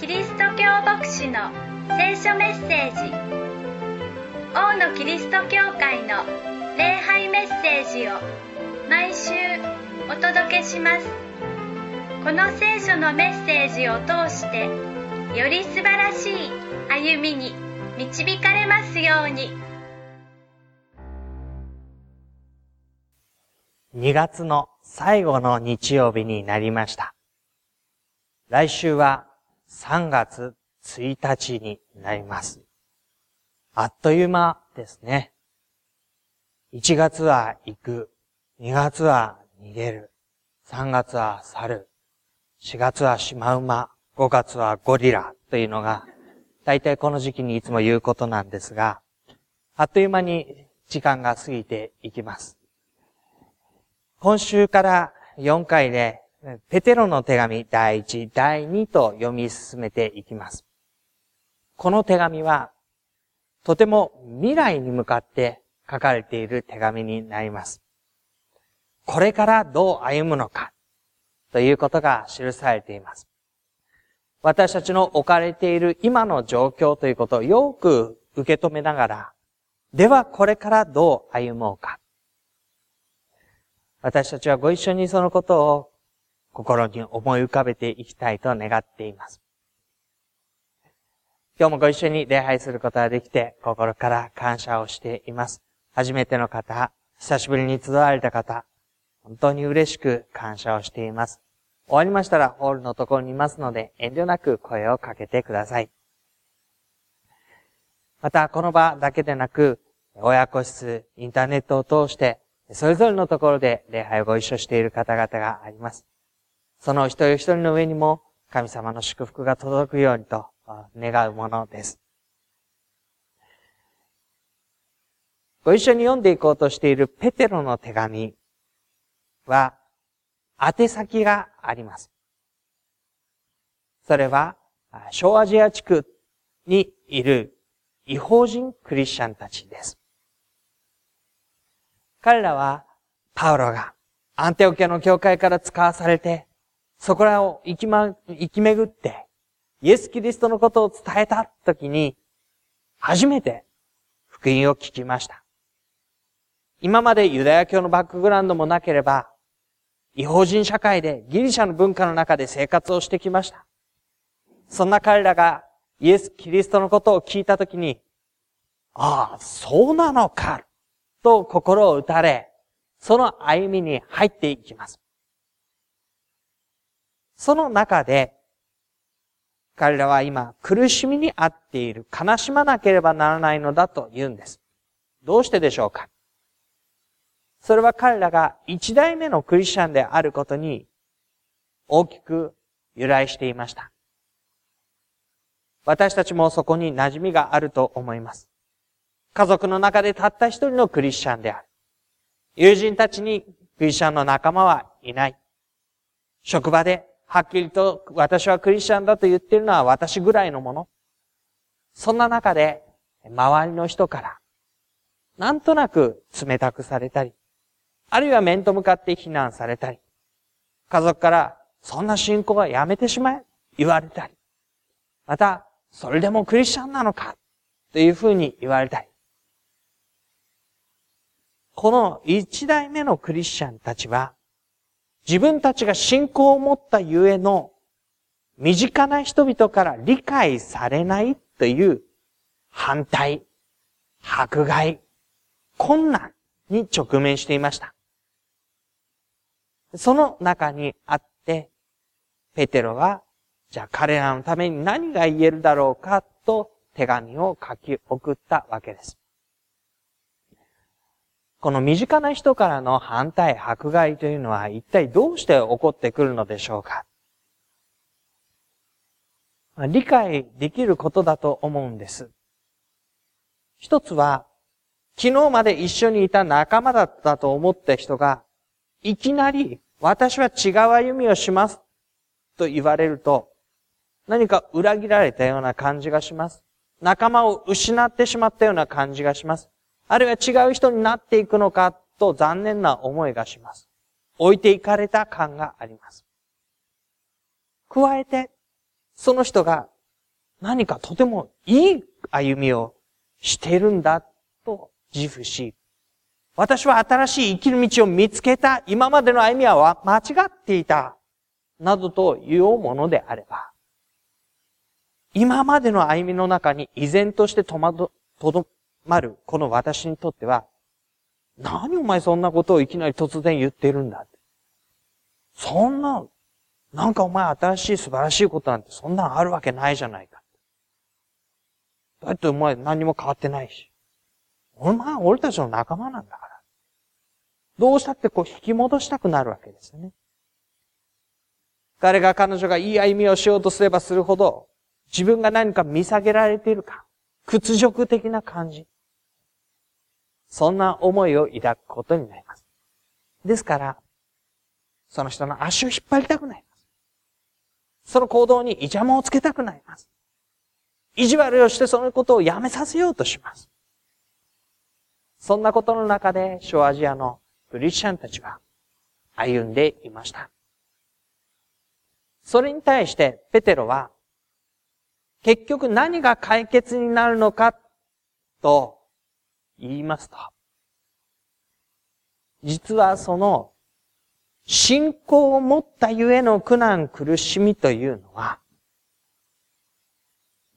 キリスト教牧師の聖書メッセージ。王のキリスト教会の礼拝メッセージを毎週お届けします。この聖書のメッセージを通してより素晴らしい歩みに導かれますように。2月の最後の日曜日になりました。来週は3月1日になります。あっという間ですね。1月は行く。2月は逃げる。3月は去る。4月はシマウマ。5月はゴリラというのが、大体この時期にいつも言うことなんですが、あっという間に時間が過ぎていきます。今週から4回で、ペテロの手紙第1、第2と読み進めていきます。この手紙は、とても未来に向かって書かれている手紙になります。これからどう歩むのか、ということが記されています。私たちの置かれている今の状況ということをよく受け止めながら、ではこれからどう歩もうか。私たちはご一緒にそのことを心に思い浮かべていきたいと願っています。今日もご一緒に礼拝することができて心から感謝をしています。初めての方、久しぶりに集われた方、本当に嬉しく感謝をしています。終わりましたらホールのところにいますので遠慮なく声をかけてください。また、この場だけでなく、親子室、インターネットを通して、それぞれのところで礼拝をご一緒している方々があります。その一人一人の上にも神様の祝福が届くようにと願うものです。ご一緒に読んでいこうとしているペテロの手紙は、宛先があります。それは、小アジア地区にいる違法人クリスチャンたちです。彼らは、パウロがアンテオケの教会から使わされて、そこらを行きま、行き巡って、イエス・キリストのことを伝えた時に、初めて福音を聞きました。今までユダヤ教のバックグラウンドもなければ、違法人社会でギリシャの文化の中で生活をしてきました。そんな彼らがイエス・キリストのことを聞いたときに、ああ、そうなのか、と心を打たれ、その歩みに入っていきます。その中で、彼らは今苦しみにあっている、悲しまなければならないのだと言うんです。どうしてでしょうか？それは彼らが一代目のクリスチャンであることに大きく由来していました。私たちもそこに馴染みがあると思います。家族の中でたった一人のクリスチャンである。友人たちにクリスチャンの仲間はいない。職場ではっきりと私はクリスチャンだと言っているのは私ぐらいのもの。そんな中で周りの人からなんとなく冷たくされたり、あるいは面と向かって非難されたり、家族からそんな信仰はやめてしまえ言われたり、またそれでもクリスチャンなのかというふうに言われたり。この一代目のクリスチャンたちは、自分たちが信仰を持ったゆえの身近な人々から理解されないという反対、迫害、困難に直面していました。その中にあって、ペテロはじゃあ彼らのために何が言えるだろうかと手紙を書き送ったわけです。この身近な人からの反対、迫害というのは一体どうして起こってくるのでしょうか？理解できることだと思うんです。一つは、昨日まで一緒にいた仲間だったと思った人が、いきなり私は違う歩みをしますと言われると、何か裏切られたような感じがします。仲間を失ってしまったような感じがします。あるいは違う人になっていくのかと残念な思いがします。置いていかれた感があります。加えて、その人が何かとてもいい歩みをしているんだと自負し、私は新しい生きる道を見つけた、今までの歩みは間違っていた、などというものであれば、今までの歩みの中に依然としてとまど、とどまるこの私にとっては、何お前そんなことをいきなり突然言ってるんだそんな、なんかお前新しい素晴らしいことなんてそんなのあるわけないじゃないか。だってお前何も変わってないし。お前、俺たちの仲間なんだから。どうしたってこう引き戻したくなるわけですよね。彼が彼女がいい歩みをしようとすればするほど、自分が何か見下げられているか、屈辱的な感じ。そんな思いを抱くことになります。ですから、その人の足を引っ張りたくなります。その行動にイチャモをつけたくなります。意地悪をしてそのことをやめさせようとします。そんなことの中で、小アジアのクリスチャンたちは歩んでいました。それに対して、ペテロは、結局何が解決になるのかと言いますと、実はその信仰を持ったゆえの苦難苦しみというのは、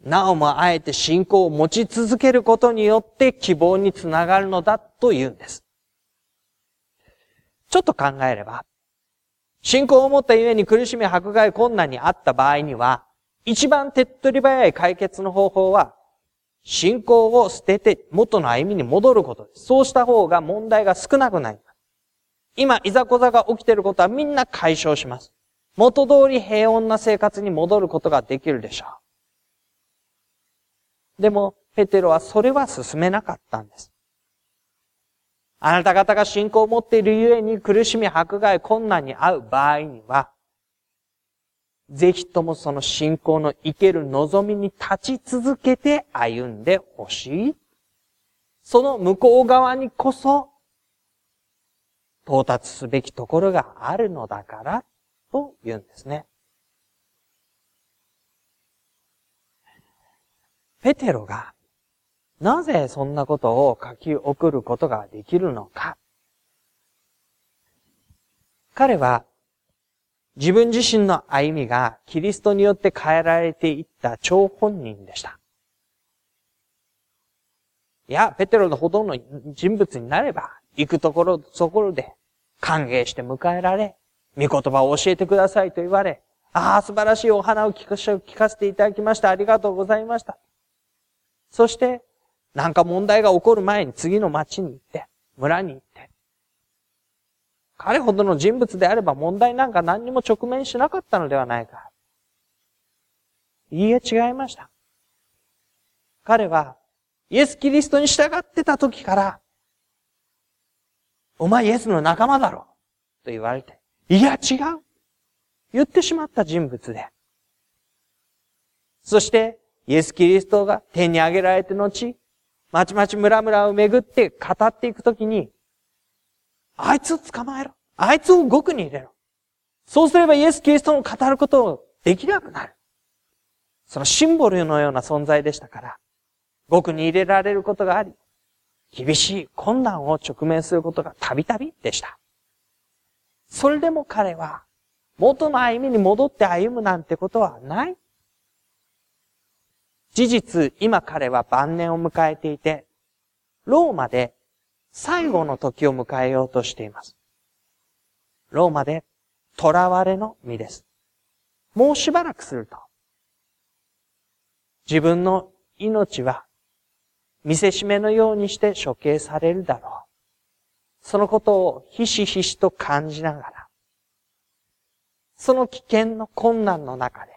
なおもあえて信仰を持ち続けることによって希望につながるのだと言うんです。ちょっと考えれば、信仰を持ったゆえに苦しみ迫害困難にあった場合には、一番手っ取り早い解決の方法は、信仰を捨てて元の歩みに戻ることです。そうした方が問題が少なくなります。今、いざこざが起きていることはみんな解消します。元通り平穏な生活に戻ることができるでしょう。でも、ペテロはそれは進めなかったんです。あなた方が信仰を持っているゆえに苦しみ、迫害、困難に遭う場合には、ぜひともその信仰の生ける望みに立ち続けて歩んでほしい。その向こう側にこそ、到達すべきところがあるのだから、と言うんですね。ペテロが、なぜそんなことを書き送ることができるのか。彼は、自分自身の歩みがキリストによって変えられていった張本人でした。いや、ペテロのほとんどの人物になれば、行くところ、そころで歓迎して迎えられ、御言葉を教えてくださいと言われ、ああ、素晴らしいお花を聞かせていただきました。ありがとうございました。そして、なんか問題が起こる前に次の町に行って、村に行っ、彼ほどの人物であれば問題なんか何にも直面しなかったのではないか。いいえ、違いました。彼は、イエス・キリストに従ってた時から、お前イエスの仲間だろと言われて、いや違う言ってしまった人物で。そして、イエス・キリストが天に上げられて後、まちまち村々を巡って語っていくときに、あいつを捕まえろ。あいつを獄に入れろ。そうすればイエス・キリストを語ることをできなくなる。そのシンボルのような存在でしたから、獄に入れられることがあり、厳しい困難を直面することがたびたびでした。それでも彼は、元の歩みに戻って歩むなんてことはない。事実、今彼は晩年を迎えていて、ローマで最後の時を迎えようとしています。ローマで囚われの身です。もうしばらくすると、自分の命は見せしめのようにして処刑されるだろう。そのことをひしひしと感じながら、その危険の困難の中で、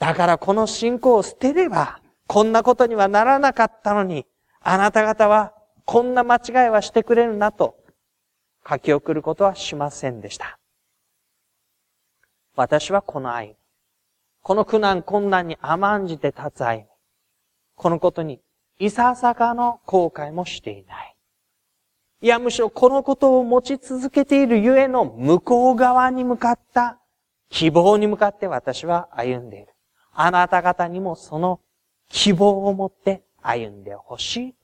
だからこの信仰を捨てれば、こんなことにはならなかったのに、あなた方はこんな間違いはしてくれるなと書き送ることはしませんでした。私はこの歩み、この苦難困難に甘んじて立つ歩み、このことにいささかの後悔もしていない。いや、むしろこのことを持ち続けているゆえの向こう側に向かった希望に向かって私は歩んでいる。あなた方にもその希望を持って歩んでほしい。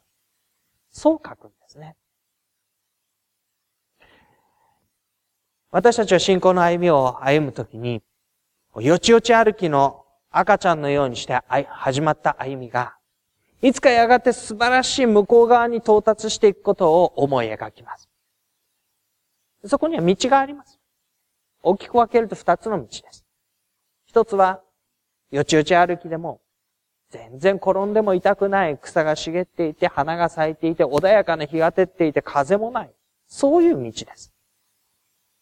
そう書くんですね。私たちは信仰の歩みを歩むときに、よちよち歩きの赤ちゃんのようにして始まった歩みが、いつかやがて素晴らしい向こう側に到達していくことを思い描きます。そこには道があります。大きく分けると二つの道です。一つは、よちよち歩きでも、全然転んでも痛くない草が茂っていて、花が咲いていて、穏やかな日が照っていて、風もない。そういう道です。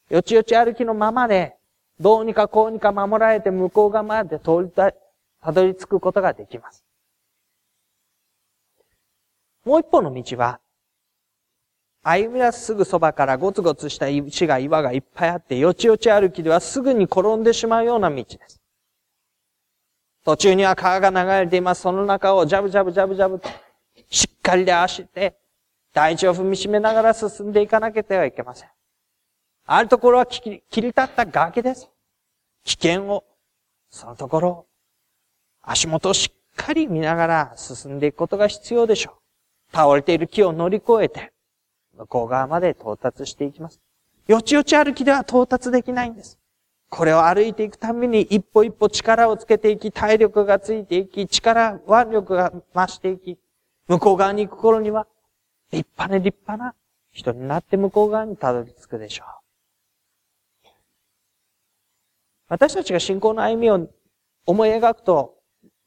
よちよち歩きのままで、どうにかこうにか守られて向こう側まで通りた、たどり着くことができます。もう一方の道は、歩み出すすぐそばからゴツゴツした石が岩がいっぱいあって、よちよち歩きではすぐに転んでしまうような道です。途中には川が流れています。その中をジャブジャブジャブジャブと、しっかりで足して、大地を踏みしめながら進んでいかなければいけません。あるところは切り立った崖です。危険を、そのところ、足元をしっかり見ながら進んでいくことが必要でしょう。倒れている木を乗り越えて、向こう側まで到達していきます。よちよち歩きでは到達できないんです。これを歩いていくために一歩一歩力をつけていき、体力がついていき、力、腕力が増していき、向こう側に行く頃には、立派な立派な人になって向こう側にたどり着くでしょう。私たちが信仰の歩みを思い描くと、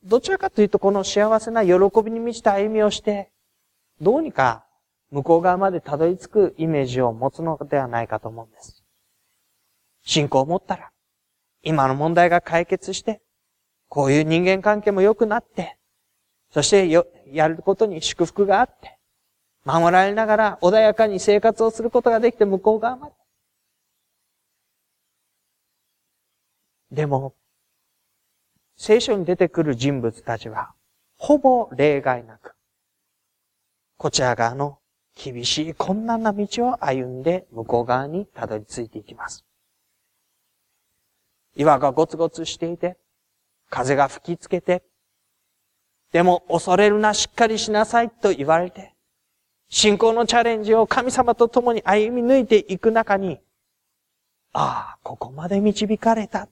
どちらかというとこの幸せな喜びに満ちた歩みをして、どうにか向こう側までたどり着くイメージを持つのではないかと思うんです。信仰を持ったら、今の問題が解決して、こういう人間関係も良くなって、そしてよ、やることに祝福があって、守られながら穏やかに生活をすることができて向こう側まで。でも、聖書に出てくる人物たちは、ほぼ例外なく、こちら側の厳しい困難な道を歩んで向こう側にたどり着いていきます。岩がゴツゴツしていて、風が吹きつけて、でも恐れるな、しっかりしなさいと言われて、信仰のチャレンジを神様と共に歩み抜いていく中に、ああ、ここまで導かれた。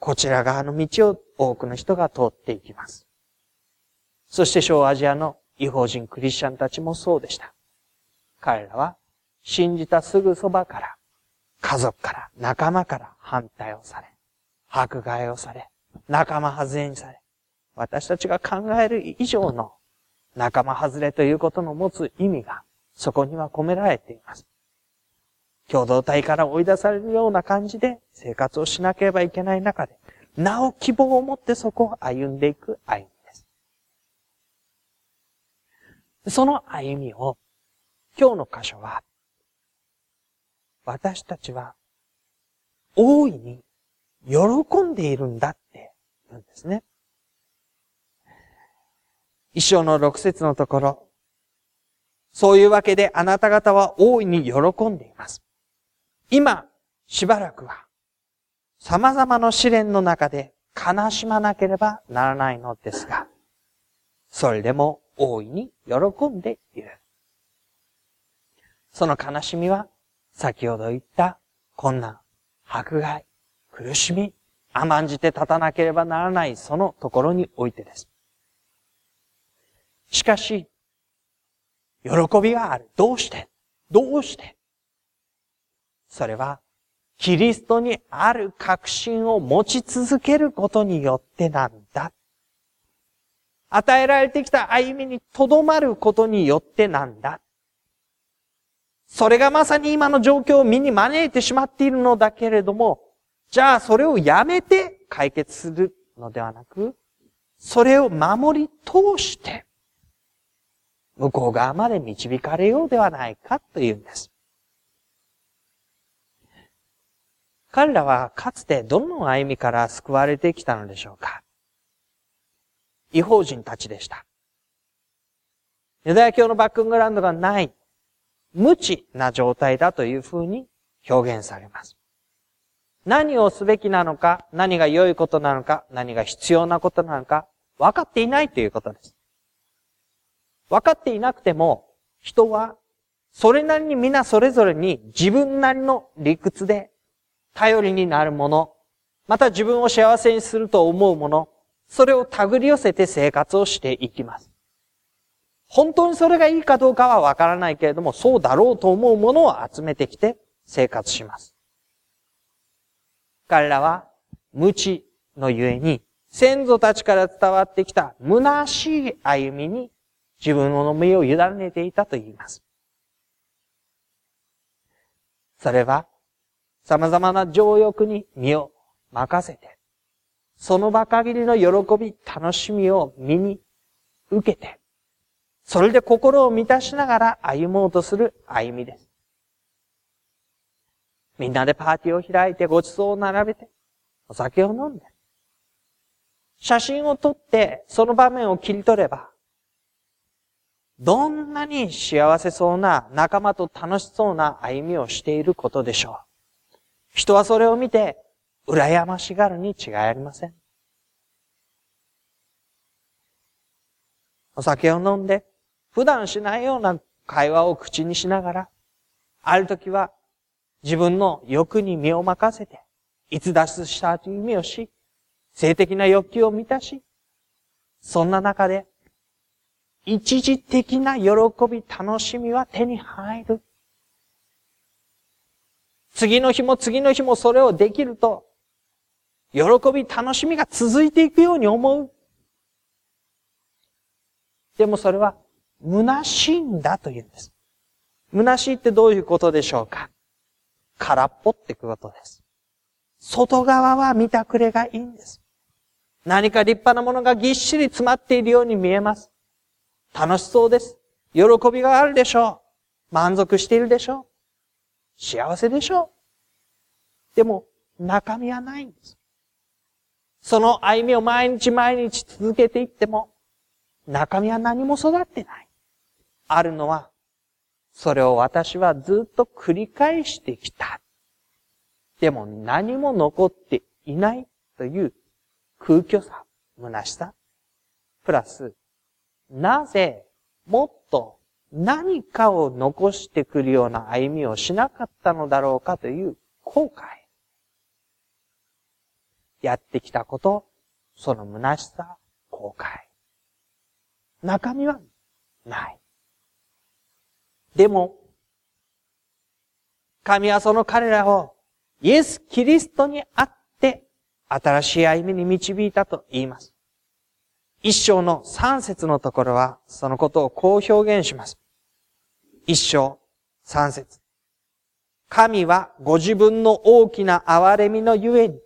こちら側の道を多くの人が通っていきます。そして小アジアの違法人クリスチャンたちもそうでした。彼らは信じたすぐそばから、家族から、仲間から反対をされ、迫害をされ、仲間外れにされ、私たちが考える以上の仲間外れということの持つ意味がそこには込められています。共同体から追い出されるような感じで生活をしなければいけない中で、なお希望を持ってそこを歩んでいく歩みです。その歩みを、今日の箇所は、私たちは、大いに喜んでいるんだって言うんですね。一章の六節のところ、そういうわけであなた方は大いに喜んでいます。今、しばらくは、様々な試練の中で悲しまなければならないのですが、それでも大いに喜んでいる。その悲しみは、先ほど言った困難、迫害、苦しみ、甘んじて立たなければならないそのところにおいてです。しかし、喜びがある。どうして？どうして？それは、キリストにある確信を持ち続けることによってなんだ。与えられてきた歩みにとどまることによってなんだ。それがまさに今の状況を身に招いてしまっているのだけれども、じゃあそれをやめて解決するのではなく、それを守り通して、向こう側まで導かれようではないかというんです。彼らはかつてどの歩みから救われてきたのでしょうか違法人たちでした。ユダヤ教のバックグラウンドがない、無知な状態だというふうに表現されます。何をすべきなのか、何が良いことなのか、何が必要なことなのか、分かっていないということです。分かっていなくても、人は、それなりに皆それぞれに自分なりの理屈で頼りになるもの、また自分を幸せにすると思うもの、それを手繰り寄せて生活をしていきます。本当にそれがいいかどうかはわからないけれども、そうだろうと思うものを集めてきて生活します。彼らは無知のゆえに、先祖たちから伝わってきた虚しい歩みに自分の身を委ねていたと言います。それは、様々な情欲に身を任せて、その場限りの喜び、楽しみを身に受けて、それで心を満たしながら歩もうとする歩みです。みんなでパーティーを開いてご馳走を並べて、お酒を飲んで、写真を撮ってその場面を切り取れば、どんなに幸せそうな仲間と楽しそうな歩みをしていることでしょう。人はそれを見て、羨ましがるに違いありません。お酒を飲んで、普段しないような会話を口にしながら、ある時は自分の欲に身を任せて、逸脱したという意味をし、性的な欲求を満たし、そんな中で、一時的な喜び、楽しみは手に入る。次の日も次の日もそれをできると、喜び、楽しみが続いていくように思う。でもそれは虚しいんだというんです。虚しいってどういうことでしょうか？空っぽってことです。外側は見たくれがいいんです。何か立派なものがぎっしり詰まっているように見えます。楽しそうです。喜びがあるでしょう。満足しているでしょう。幸せでしょう。でも、中身はないんです。その歩みを毎日毎日続けていっても、中身は何も育ってない。あるのは、それを私はずっと繰り返してきた。でも何も残っていないという空虚さ、虚しさ。プラス、なぜもっと何かを残してくるような歩みをしなかったのだろうかという後悔。やってきたこと、その虚しさ、後悔。中身はない。でも、神はその彼らをイエス・キリストにあって新しい歩みに導いたと言います。一章の三節のところはそのことをこう表現します。一章三節神はご自分の大きな憐れみのゆえに、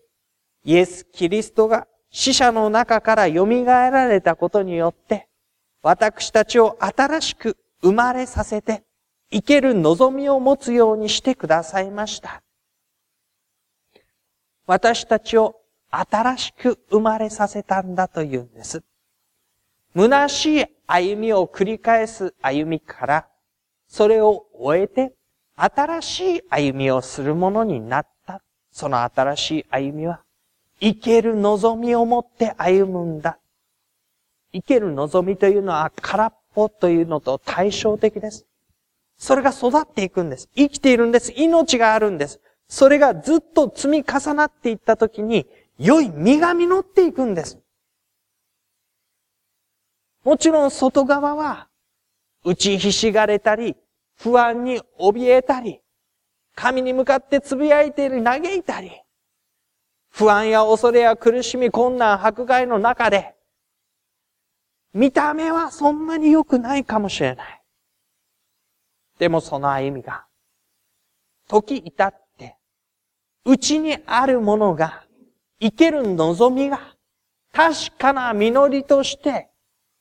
イエス・キリストが死者の中から蘇られたことによって、私たちを新しく生まれさせて、生ける望みを持つようにしてくださいました。私たちを新しく生まれさせたんだというんです。虚しい歩みを繰り返す歩みから、それを終えて、新しい歩みをするものになった。その新しい歩みは、生ける望みを持って歩むんだ。生ける望みというのは空っぽというのと対照的です。それが育っていくんです。生きているんです。命があるんです。それがずっと積み重なっていったときに、良い実が実っていくんです。もちろん外側は、打ちひしがれたり、不安に怯えたり、神に向かって呟いている嘆いたり、不安や恐れや苦しみ、困難、迫害の中で、見た目はそんなに良くないかもしれない。でもその歩みが、時至って、うちにあるものが、生ける望みが、確かな実りとして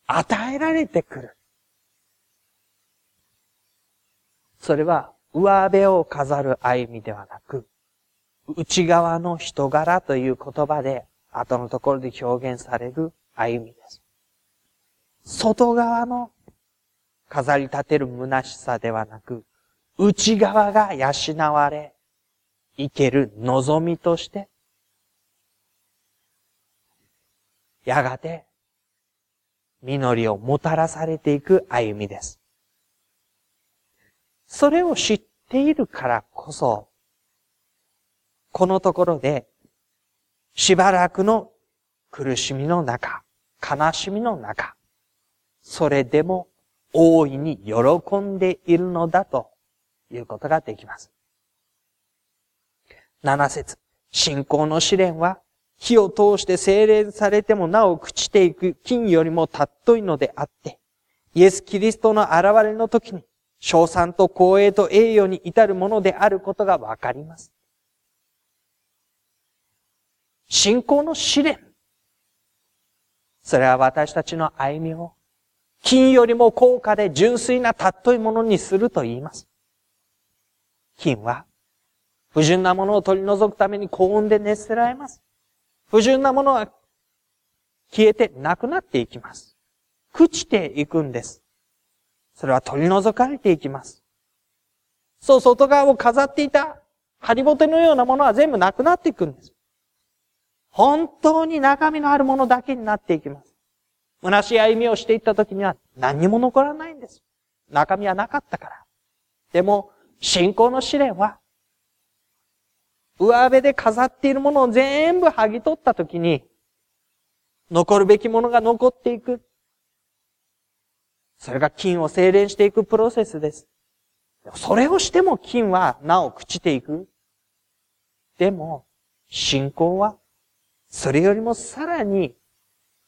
与えられてくる。それは上辺を飾る歩みではなく、内側の人柄という言葉で後のところで表現される歩みです。外側の飾り立てる虚しさではなく、内側が養われ、生ける望みとして、やがて、実りをもたらされていく歩みです。それを知っているからこそ、このところで、しばらくの苦しみの中、悲しみの中、それでも大いに喜んでいるのだということができます。七節信仰の試練は火を通して精錬されてもなお朽ちていく金よりも尊いのであって、イエス・キリストの現れの時に、賞賛と光栄と栄誉に至るものであることがわかります。信仰の試練。それは私たちの歩みを金よりも高価で純粋な尊いものにすると言います。金は不純なものを取り除くために高温で熱せられます。不純なものは消えてなくなっていきます。朽ちていくんです。それは取り除かれていきます。そう、外側を飾っていた、ハリボテのようなものは全部なくなっていくんです。本当に中身のあるものだけになっていきます。虚しい歩みをしていった時には何にも残らないんです。中身はなかったから。でも、信仰の試練は、上辺で飾っているものを全部剥ぎ取った時に、残るべきものが残っていく。それが金を精錬していくプロセスです。それをしても金はなお朽ちていく。でも、信仰はそれよりもさらに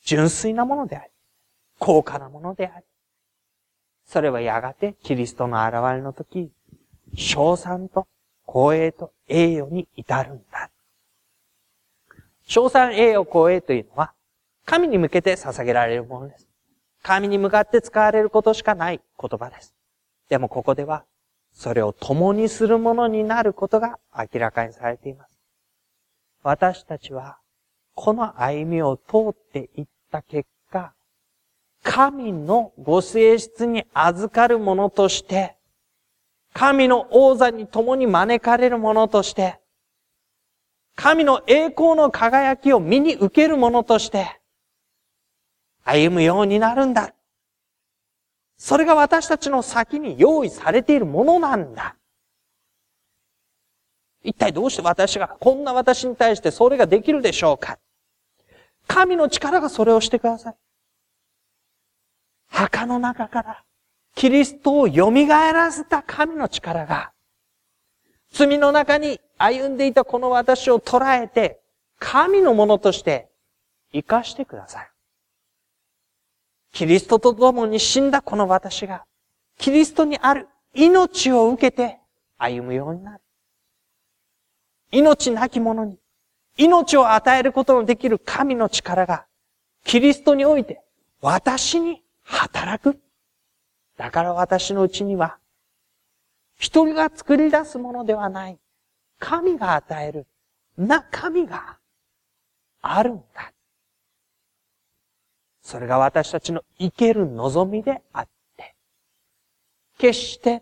純粋なものであり、高価なものであり、それはやがてキリストの現れの時、賞賛と光栄と栄誉に至るんだ。賞賛栄誉光栄というのは、神に向けて捧げられるものです。神に向かって使われることしかない言葉です。でもここでは、それを共にするものになることが明らかにされています。私たちは、この歩みを通っていった結果、神のご性質に預かるものとして、神の王座に共に招かれるものとして、神の栄光の輝きを身に受けるものとして、歩むようになるんだ。それが私たちの先に用意されているものなんだ。一体どうして私が、こんな私に対してそれができるでしょうか神の力がそれをしてください。墓の中からキリストを蘇らせた神の力が、罪の中に歩んでいたこの私を捉えて、神のものとして生かしてください。キリストと共に死んだこの私が、キリストにある命を受けて歩むようになる。命なき者に命を与えることのできる神の力が、キリストにおいて、私に働く。だから私のうちには、一人が作り出すものではない。神が与える中身があるんだ。それが私たちの生ける望みであって、決して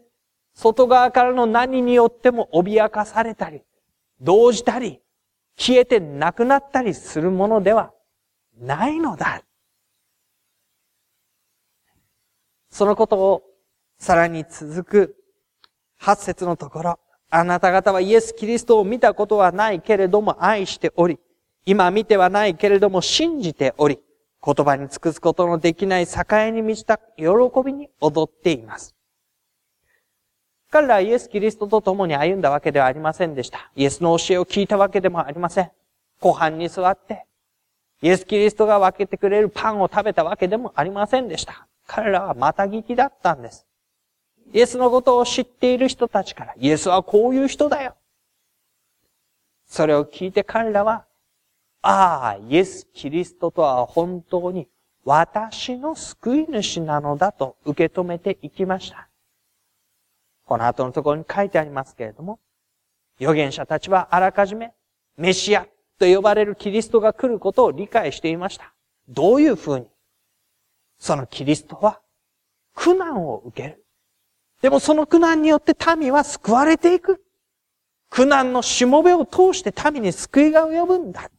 外側からの何によっても脅かされたり、動じたり、消えてなくなったりするものではないのだ。そのことをさらに続く八節のところ、あなた方はイエス・キリストを見たことはないけれども愛しており、今見てはないけれども信じており、言葉に尽くすことのできない栄に満ちた喜びに踊っています。彼らはイエス・キリストと共に歩んだわけではありませんでした。イエスの教えを聞いたわけでもありません。湖畔に座って、イエス・キリストが分けてくれるパンを食べたわけでもありませんでした。彼らはまた聞きだったんです。イエスのことを知っている人たちから、イエスはこういう人だよ。それを聞いて彼らは、ああ、イエス・キリストとは本当に私の救い主なのだと受け止めていきました。この後のところに書いてありますけれども、預言者たちはあらかじめメシアと呼ばれるキリストが来ることを理解していました。どういうふうにそのキリストは苦難を受ける。でもその苦難によって民は救われていく。苦難のしもべを通して民に救いが及ぶんだ。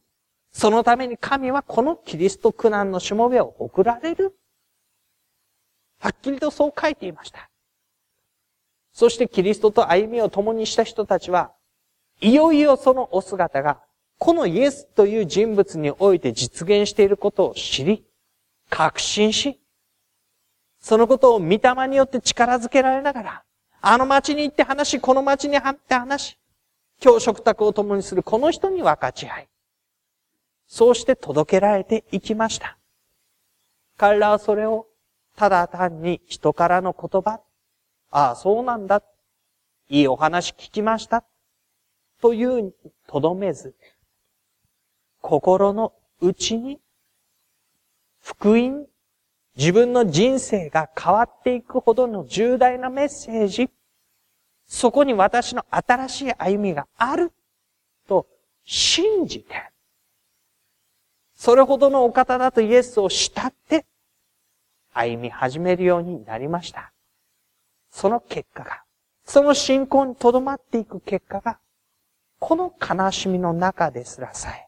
そのために神はこのキリスト苦難のしもべを送られる。はっきりとそう書いていました。そしてキリストと歩みを共にした人たちは、いよいよそのお姿が、このイエスという人物において実現していることを知り、確信し、そのことを御霊によって力づけられながら、あの町に行って話し、この町に行って話し、今日食卓を共にするこの人に分かち合い、そうして届けられていきました。彼らはそれをただ単に人からの言葉、ああ、そうなんだ。いいお話聞きました。というにとどめず、心の内に、福音、自分の人生が変わっていくほどの重大なメッセージ、そこに私の新しい歩みがあると信じて、それほどのお方だとイエスを慕って歩み始めるようになりました。その結果が、その信仰に留まっていく結果が、この悲しみの中ですらさえ、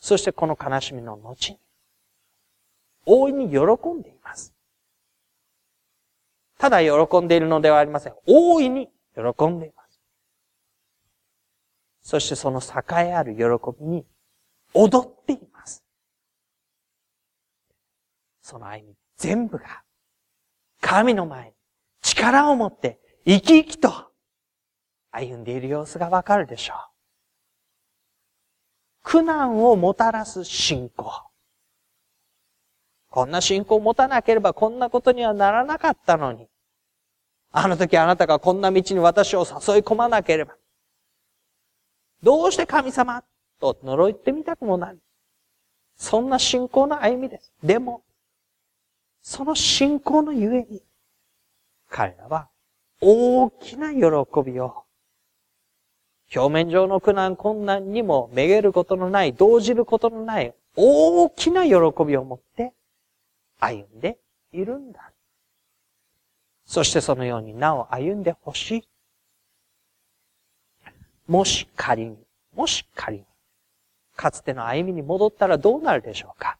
そしてこの悲しみの後に、大いに喜んでいます。ただ喜んでいるのではありません。大いに喜んでいます。そしてその栄えある喜びに踊っています。その歩み全部が神の前に力を持って生き生きと歩んでいる様子がわかるでしょう。苦難をもたらす信仰。こんな信仰を持たなければこんなことにはならなかったのに。あの時あなたがこんな道に私を誘い込まなければ。どうして神様？と呪いってみたくもなる。そんな信仰の歩みです。でも、その信仰のゆえに、彼らは大きな喜びを、表面上の苦難困難にもめげることのない、動じることのない大きな喜びを持って歩んでいるんだ。そしてそのようになお歩んでほしい。もし仮に、もし仮に、かつての歩みに戻ったらどうなるでしょうか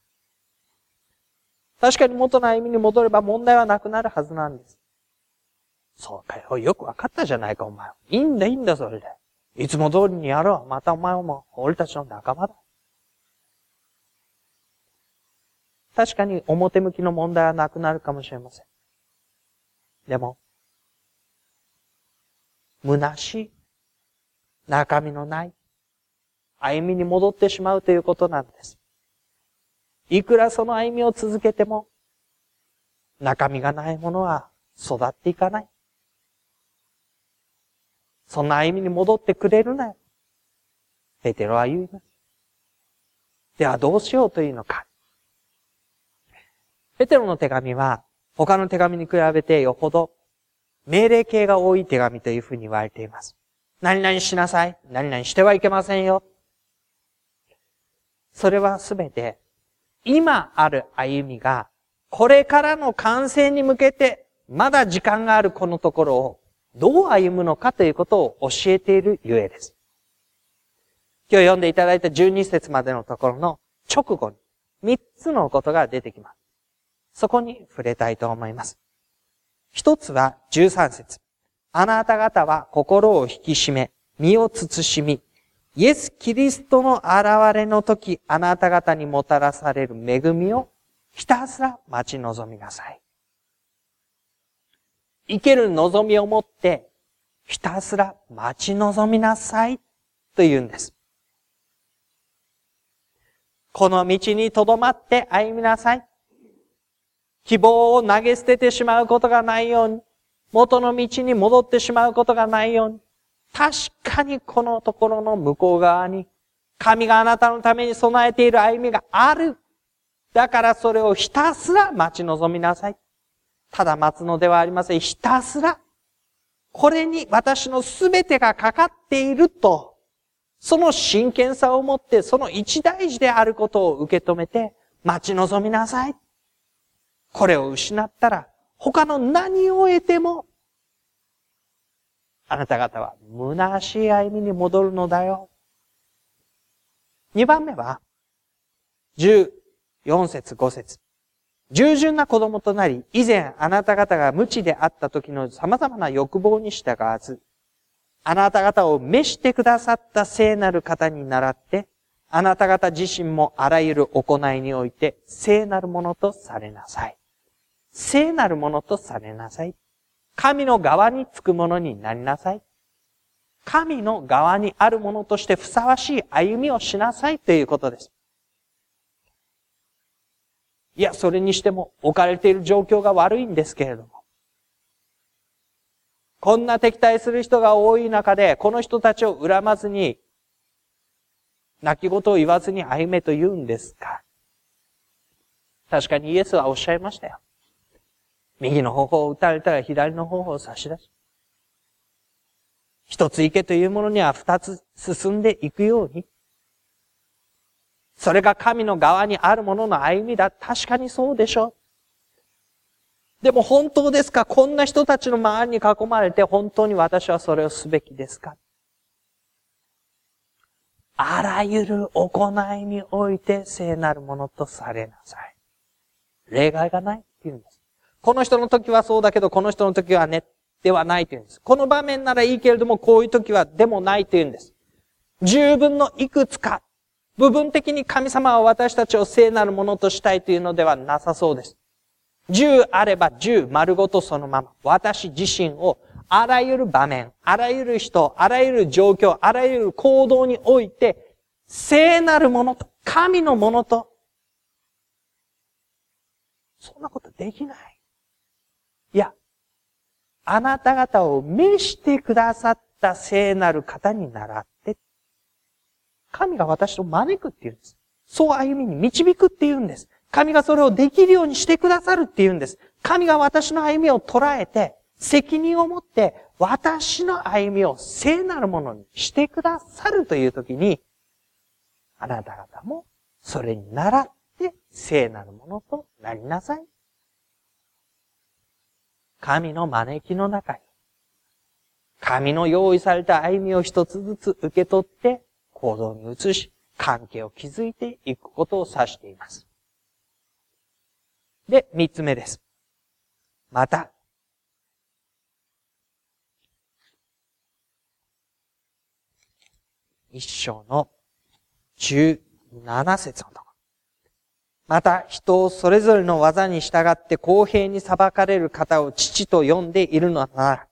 確かに元の歩みに戻れば問題はなくなるはずなんです。そうかよ。よくわかったじゃないか、お前。いいんだ、いいんだ、それで。いつも通りにやろう。またお前も、俺たちの仲間だ。確かに表向きの問題はなくなるかもしれません。でも、虚しい、中身のない、歩みに戻ってしまうということなんです。いくらその歩みを続けても、中身がないものは育っていかない。そんな歩みに戻ってくれるなよ。ペテロは言います。ではどうしようというのか。ペテロの手紙は、他の手紙に比べてよほど命令形が多い手紙というふうに言われています。何々しなさい。何々してはいけませんよ。それはすべて、今ある歩みが、これからの完成に向けて、まだ時間があるこのところを、どう歩むのかということを教えているゆえです。今日読んでいただいた12節までのところの直後に3つのことが出てきます。そこに触れたいと思います。一つは13節あなた方は心を引き締め、身を慎み、イエス・キリストの現れの時、あなた方にもたらされる恵みをひたすら待ち望みなさい。生ける望みを持って、ひたすら待ち望みなさいと言うんです。この道に留まって歩みなさい。希望を投げ捨ててしまうことがないように、元の道に戻ってしまうことがないように、確かにこのところの向こう側に、神があなたのために備えている歩みがある。だからそれをひたすら待ち望みなさい。ただ待つのではありません。ひたすら、これに私のすべてがかかっていると、その真剣さを持って、その一大事であることを受け止めて、待ち望みなさい。これを失ったら、他の何を得ても、あなた方は虚しい歩みに戻るのだよ。二番目は、十四節五節。従順な子供となり、以前あなた方が無知であった時の様々な欲望に従わず、あなた方を召してくださった聖なる方に倣って、あなた方自身もあらゆる行いにおいて聖なるものとされなさい。聖なるものとされなさい。神の側につくものになりなさい。神の側にあるものとしてふさわしい歩みをしなさいということです。いや、それにしても置かれている状況が悪いんですけれども。こんな敵対する人が多い中で、この人たちを恨まずに、泣き言を言わずに歩めと言うんですか確かにイエスはおっしゃいましたよ。右の方を打たれたら左の方法を差し出し。一つ行けというものには二つ進んでいくように。それが神の側にあるものの歩みだ。確かにそうでしょ。でも本当ですか？こんな人たちの周りに囲まれて本当に私はそれをすべきですか？あらゆる行いにおいて聖なるものとされなさい。例外がないって言うんです。この人の時はそうだけど、この人の時はね、ではないと言うんです。この場面ならいいけれども、こういう時はでもないと言うんです。十分のいくつか、部分的に神様は私たちを聖なるものとしたいというのではなさそうです。十あれば十丸ごとそのまま、私自身をあらゆる場面、あらゆる人、あらゆる状況、あらゆる行動において、聖なるものと、神のものと、そんなことできない。いや、あなた方を召してくださった聖なる方に倣っ、神が私を招くって言うんです。そう歩みに導くって言うんです。神がそれをできるようにしてくださるって言うんです。神が私の歩みを捉えて、責任を持って私の歩みを聖なるものにしてくださるというときに、あなた方もそれに倣って聖なるものとなりなさい。神の招きの中に、神の用意された歩みを一つずつ受け取って行動に移し、関係を築いていくことを指しています。で、三つ目です。また、一章の十七節のところ。また、人をそれぞれの技に従って公平に裁かれる方を父と呼んでいるのなら、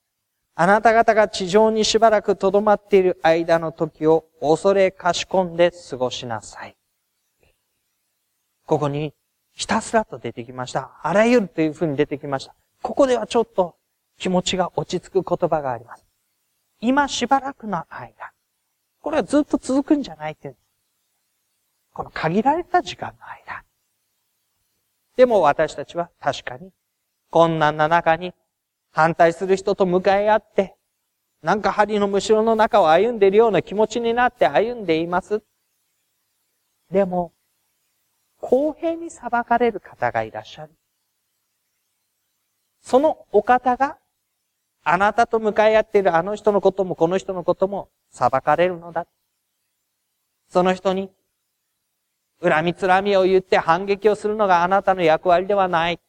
あなた方が地上にしばらく留まっている間の時を恐れかしこんで過ごしなさい。ここにひたすらと出てきました。あらゆるというふうに出てきました。ここではちょっと気持ちが落ち着く言葉があります。今しばらくの間。これはずっと続くんじゃないっていう。この限られた時間の間。でも私たちは確かに困難な中に反対する人と向かい合って、なんか針のむしろの中を歩んでいるような気持ちになって歩んでいます。でも、公平に裁かれる方がいらっしゃる。そのお方が、あなたと向かい合っているあの人のこともこの人のことも裁かれるのだ。その人に、恨みつらみを言って反撃をするのがあなたの役割ではない。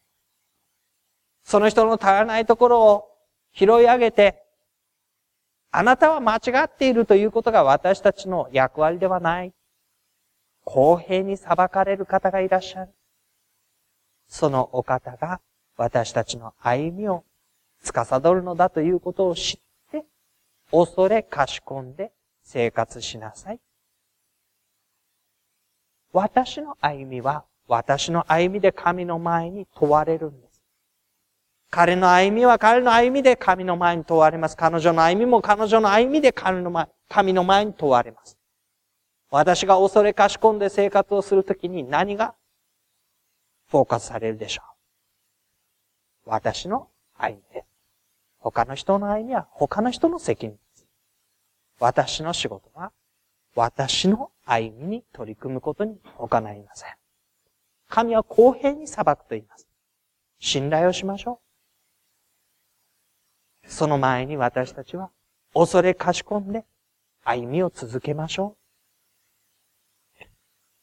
その人の足らないところを拾い上げて、あなたは間違っているということが私たちの役割ではない。公平に裁かれる方がいらっしゃる。そのお方が私たちの歩みを司るのだということを知って、恐れかしこんで生活しなさい。私の歩みは、私の歩みで神の前に問われるんです。彼の歩みは彼の歩みで神の前に問われます。彼女の歩みも彼女の歩みで神の前神の前に問われます。私が恐れかしこんで生活をするときに何がフォーカスされるでしょう？私の歩みです。他の人の歩みは他の人の責任です。私の仕事は私の歩みに取り組むことに他なりません。神は公平に裁くと言います。信頼をしましょう。その前に私たちは恐れかしこんで歩みを続けましょう。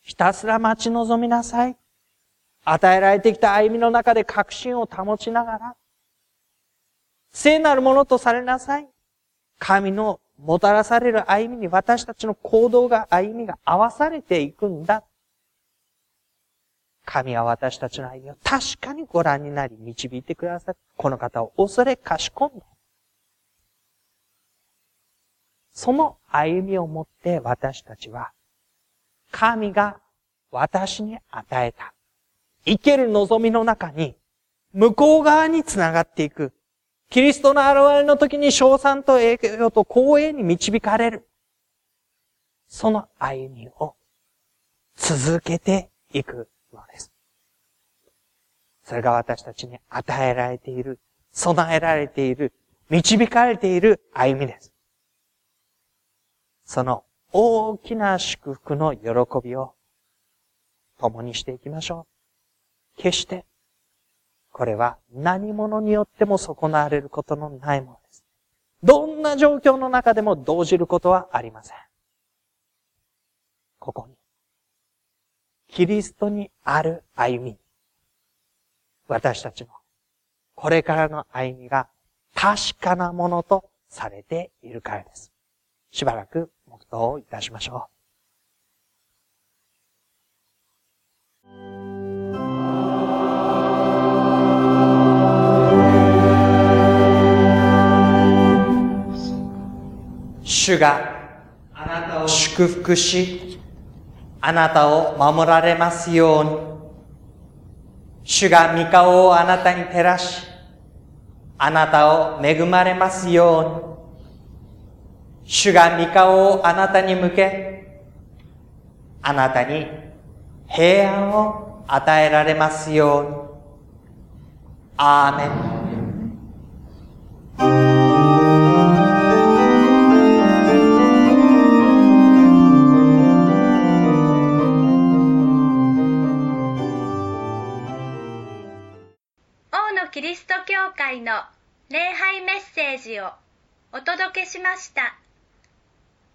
ひたすら待ち望みなさい。与えられてきた歩みの中で確信を保ちながら、聖なるものとされなさい。神のもたらされる歩みに私たちの行動が、歩みが合わされていくんだ。神は私たちの歩みを確かにご覧になり導いてください。この方を恐れかしこんだ。その歩みをもって私たちは、神が私に与えた、生ける望みの中に、向こう側につながっていく。キリストの現れの時に賞賛と栄誉と光栄に導かれる。その歩みを続けていくのです。それが私たちに与えられている、備えられている、導かれている歩みです。その大きな祝福の喜びを共にしていきましょう。決して、これは何者によっても損なわれることのないものです。どんな状況の中でも動じることはありません。ここに、キリストにある歩み、私たちのこれからの歩みが確かなものとされているからです。しばらく黙祷いたしましょう。主があなたを祝福し、あなたを守られますように。主が御顔をあなたに照らし、あなたを恵まれますように。主が御顔をあなたに向け、あなたに平安を与えられますように。アーメン。王のキリスト教会の礼拝メッセージをお届けしました。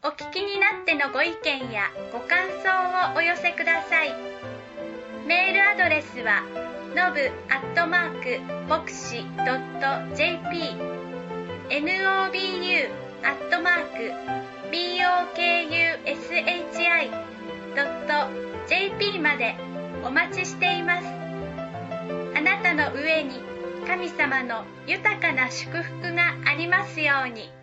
お聞きになってのご意見やご感想をお寄せくださいメールアドレスはのぶアットマークボクシドット JP nobu アットマーク bokushi ドット JP までお待ちしていますあなたの上に神様の豊かな祝福がありますように。